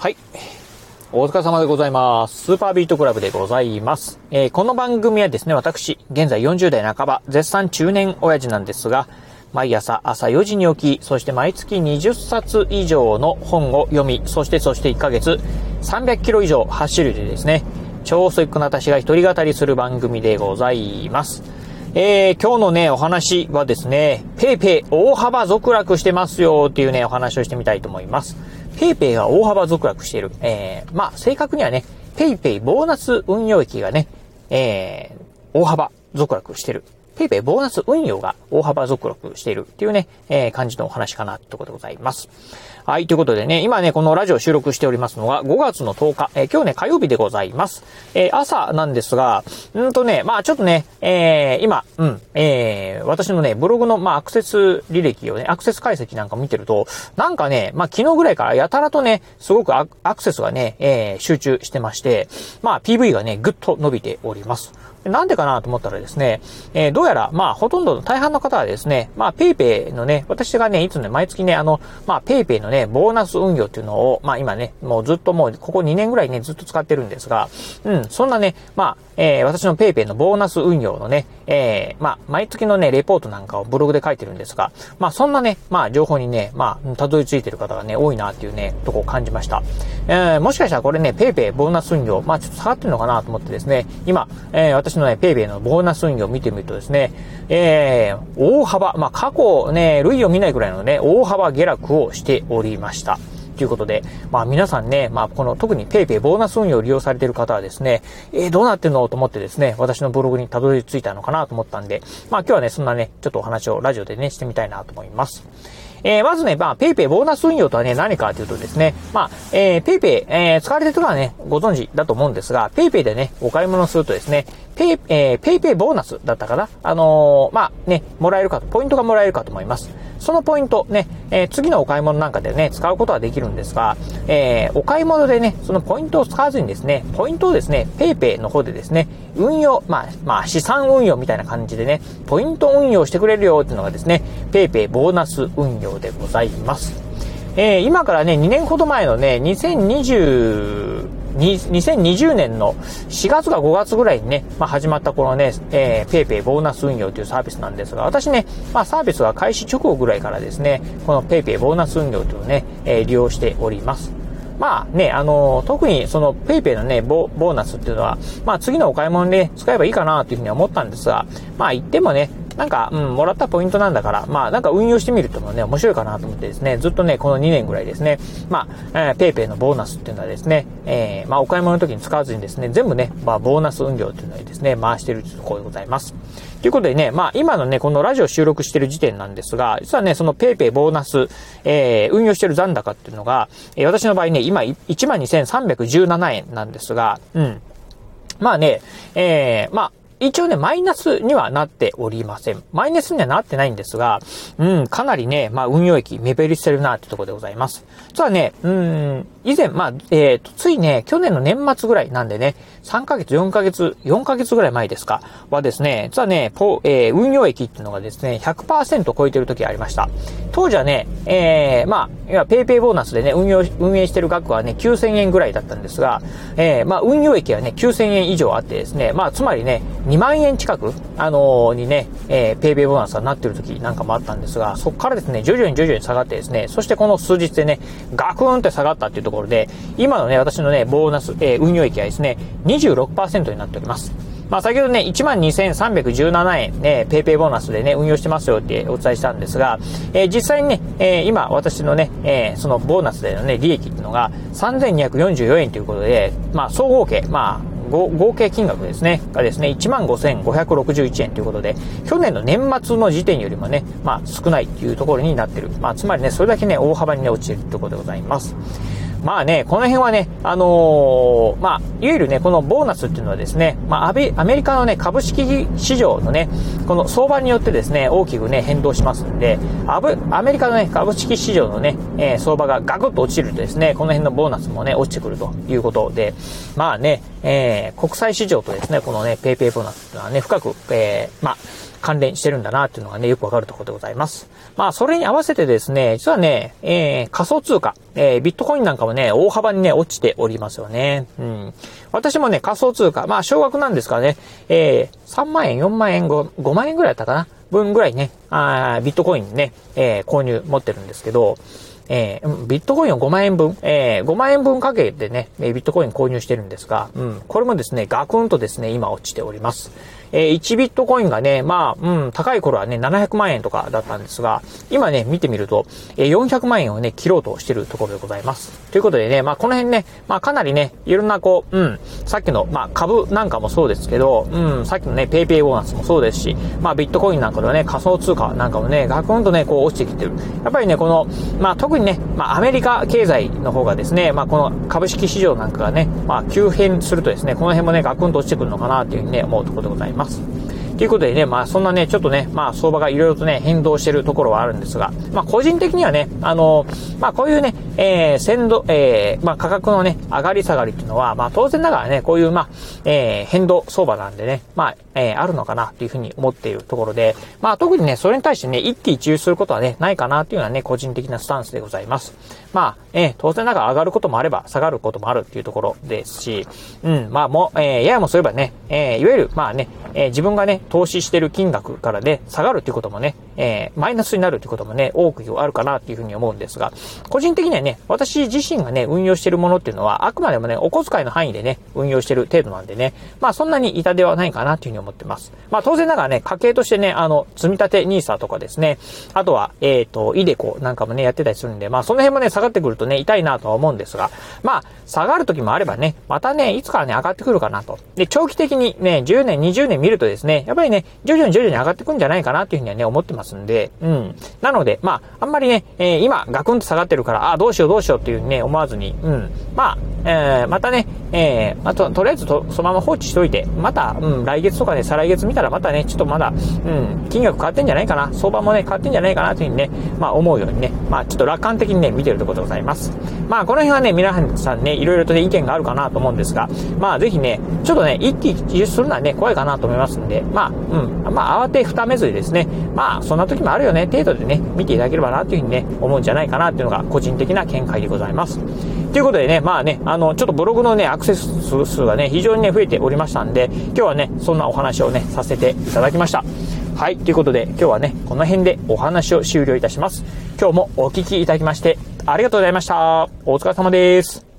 はい。お疲れ様でございます。スーパービートクラブでございます。えー、この番組はですね、私、現在40代半ば、絶賛中年親父なんですが、毎朝朝4時に起き、そして毎月20冊以上の本を読み、そしてそして1ヶ月300キロ以上走るでですね、超ストイックな私が一人語りする番組でございます。えー、今日のね、お話はですね、 PayPay大幅続落してますよっていうね、お話をしてみたいと思います。PayPayが大幅続落している。えー、まあ、正確にはね、 PayPayボーナス運用益がね、えー、大幅続落してる。 PayPayボーナス運用が大幅続落しているっていうね、えー、感じのお話かなってことでございます。はい、ということでね、今ね、このラジオ収録しておりますのが5月の10日、えー、今日ね、火曜日でございます。えー、朝なんですが、うんとね、まあちょっとね、えー、今、うん、えー、私のね、ブログの、まあアクセス履歴をね、アクセス解析なんか見てると、なんかね、まあ昨日ぐらいからやたらとね、すごくアクセスがね、えー、集中してまして、まあ PV がね、ぐっと伸びております。なんでかなと思ったらですね、えー、どうやら、まあ、ほとんどの大半の方はですね、まあ、 PayPayのね、私がね、いつもね、毎月ね、あの、まあ、 PayPayのね、ボーナス運用っていうのを、まあ、今ね、もうずっともう、ここ2年ぐらいね、ずっと使ってるんですが、うん、そんなね、まあ、えー、私の PayPay のボーナス運用のね、えー、まあ、毎月のね、レポートなんかをブログで書いてるんですが、まあ、そんなね、まあ、情報にね、まあ、たどり着いてる方がね、多いなっていうね、とこを感じました。えー、もしかしたらこれね、PayPay ボーナス運用、まあ、ちょっと下がってるのかなと思ってですね、今、えー、私私のね、PayPay のボーナス運用を見てみるとですね、えー、大幅、まあ、過去ね、類を見ないくらいのね、大幅下落をしておりました。ということで、まあ皆さんね、まあこの特に PayPay ボーナス運用を利用されている方はですね、えー、どうなってんのと思ってですね、私のブログにたどり着いたのかなと思ったんで、まあ今日はね、そんなね、ちょっとお話をラジオでね、してみたいなと思います。えー、まずね、まあ、 PayPayボーナス運用とはね、何かというとですね、まあ、えー、 PayPay、えー、使われてる人はね、ご存知だと思うんですが、 PayPayでね、お買い物するとですね、ペイ、えー、 PayPayボーナスだったかな？あのー、まあ、ね、もらえるか、ポイントがもらえるかと思います。そのポイントね、えー、次のお買い物なんかでね、使うことはできるんですが、えー、お買い物でね、そのポイントを使わずにですね、ポイントをですね、 PayPayの方でですね、運用、まあ、まあ、資産運用みたいな感じでね、ポイント運用してくれるよっていうのがですね、ペイペイボーナス運用でございます。えー、今からね、2年ほど前のね、2020、2020年の4月か5月ぐらいにね、まあ、始まったこのね、えー、ペイペイボーナス運用というサービスなんですが、私ね、まあ、サービスが開始直後ぐらいからですね、このペイペイボーナス運用というのをね、えー、利用しております。まあね、あの、特にその PayPay のね、ボーナスっていうのは、まあ次のお買い物で、使えばいいかなというふうに思ったんですが、まあ言ってもね、なんか、うん、もらったポイントなんだから、まあ、なんか運用してみるともね、面白いかなと思ってですね、ずっとね、この2年ぐらいですね、まあ、えー、 PayPayのボーナスっていうのはですね、えー、まあ、お買い物の時に使わずにですね、全部ね、まあ、ボーナス運用っていうのにですね、回してるところでございます。ということでね、まあ、今のね、このラジオ収録してる時点なんですが、実はね、その PayPayボーナス、えー、運用してる残高っていうのが、えー、私の場合ね、今、12,317円なんですが、うん。まあね、えー、まあ、一応ね、マイナスにはなっておりません。マイナスにはなってないんですが、うん、かなりね、まあ、運用益目減りしてるなってところでございます。実はね、うん、以前、まあ、えっ、ー、と、ついね、去年の年末ぐらいなんでね、3ヶ月、4ヶ月、4ヶ月ぐらい前ですか、はですね、実はね、ポえー、運用益っていうのがですね、100%超えてる時ありました。当時はね、えー、まあ、いや、ペイペイボーナスでね、運用、運営してる額はね、9000円ぐらいだったんですが、えー、まあ、運用益はね、9000円以上あってですね、まあ、つまりね、2万円近く、あのー、にね、えー、ペイペイボーナスがなってる時なんかもあったんですが、そこからですね、徐々に徐々に下がってですね、そしてこの数日でね、ガクーンって下がったっていうところで、今のね、私のね、ボーナス、えー、運用益はですね、26%になっております。まあ、先ほどね、12,317円ね、ペイペイボーナスでね、運用してますよってお伝えしたんですが、えー、実際にね、えー、今、私のね、えー、そのボーナスでのね、利益っていうのが3,244円ということで、まあ、総合計、まあ、合計金額ですね、がですね、15,561円ということで、去年の年末の時点よりもね、まあ少ないというところになってる。まあつまりね、それだけね、大幅にね、落ちてるところでございます。まあね、この辺はね、あのー、まあ、いわゆるね、このボーナスっていうのはですね、まあ、アメリカのね、株式市場のね、この相場によってですね、大きくね、変動しますんで、アブアメリカのね、株式市場のね、えー、相場がガクッと落ちるとですね、この辺のボーナスもね、落ちてくるということで、まあね、えー、国際市場とですね、このね、ペイペイボーナスっていうのはね、深く、えー、まあ、関連してるんだなっていうのがね、よくわかるところでございます。まあ、それに合わせてですね、実はね、えー、仮想通貨、えー、ビットコインなんかもね、大幅にね、落ちておりますよね。うん。私もね、仮想通貨、まあ、少額なんですからね、えー、3万円、4万円、5, 5万円ぐらいだったかな分ぐらいね、あビットコインね、えー、購入持ってるんですけど、えー、ビットコインを5万円分、えー、5万円分かけてね、ビットコイン購入してるんですが、うん、これもですね、ガクンとですね、今落ちております。えー、1ビットコインがね、まあ、うん、高い頃はね、700万円とかだったんですが、今ね、見てみると、えー、400万円をね、切ろうとしてるところでございます。ということでね、まあ、この辺ね、まあ、かなりね、いろんなこう、うん、さっきの、まあ、株なんかもそうですけど、うん、さっきのね、ペイペイボーナスもそうですし、まあ、ビットコインなんかのね、仮想通貨なんかもね、ガクンとね、こう落ちてきてる。やっぱりね、この、まあ、特にね、まあ、アメリカ経済の方がですね、まあ、この株式市場なんかがね、まあ、急変するとですね、この辺もね、ガクンと落ちてくるのかなというふうにね、思うところでございます。ということでね、まあそんなね、ちょっとね、まあ相場がいろいろとね、変動してるところはあるんですが、まあ個人的にはね、あの、まあこういうね、えー、鮮度、えー、まあ価格のね、上がり下がりっていうのは、まあ当然ながらね、こういう、まあ、えー、変動相場なんでね、まあ、えー、あるのかなというふうに思っているところで、まあ特にね、それに対してね、一喜一憂することはね、ないかなというのはね、個人的なスタンスでございます。まあ、えー、当然ながら上がることもあれば、下がることもあるっていうところですし、うん、まあもう、えー、ややもすればね、えー、いわゆる、まあね、えー、自分がね、投資してる金額からで下がるっていうこともね、えー、マイナスになるっていうこともね、多くあるかなっていうふうに思うんですが、個人的にはね、私自身がね、運用してるものっていうのは、あくまでもね、お小遣いの範囲でね、運用してる程度なんでね、まあそんなに痛手はないかなっていうふうに思ってます。まあ当然ながらね、家計としてね、あの、積立 NISA とかですね、あとは、えっ、ー、と、イデコなんかもね、やってたりするんで、まあその辺もね、下がってくるとね、痛いなとは思うんですが、まあ、下がる時もあればね、またね、いつからね、上がってくるかなと。で、長期的にね、10年、20年見るとですね、やっぱりね、徐々に徐々に上がってくんじゃないかなっていうふうにはね、思ってますんで、うん。なので、まあ、あんまりね、えー、今、ガクンと下がってるから、あ、どうしようどうしようっていうね、思わずに、うん。まあ、えー、またね、えー、まあ、と、とりあえずと、そのまま放置しといて、また、うん、来月とかね、再来月見たらまたね、ちょっとまだ、うん、金額変わってんじゃないかな、相場もね、変わってんじゃないかなというふうにね、まあ、思うようにね、まあ、ちょっと楽観的にね、見てるところでございます。まあ、この辺はね、皆さんね、いろいろとね、意見があるかなと思うんですが、まあ、ぜひね、ちょっとね、一気一憂するのはね、怖いかなと思いますんで、まあ、うん、まあ、慌てふためずにですね、まあ、そんな時もあるよね、程度でね、見ていただければなというふうにね、思うんじゃないかなっていうのが、個人的なな見解でございます。ということでね、まあね、あの、ちょっとブログのね、アクセス数がね、非常にね、増えておりましたんで、今日はね、そんなお話をね、させていただきました。はい、ということで、今日はね、この辺でお話を終了いたします。今日もお聴きいただきまして、ありがとうございました。お疲れ様です。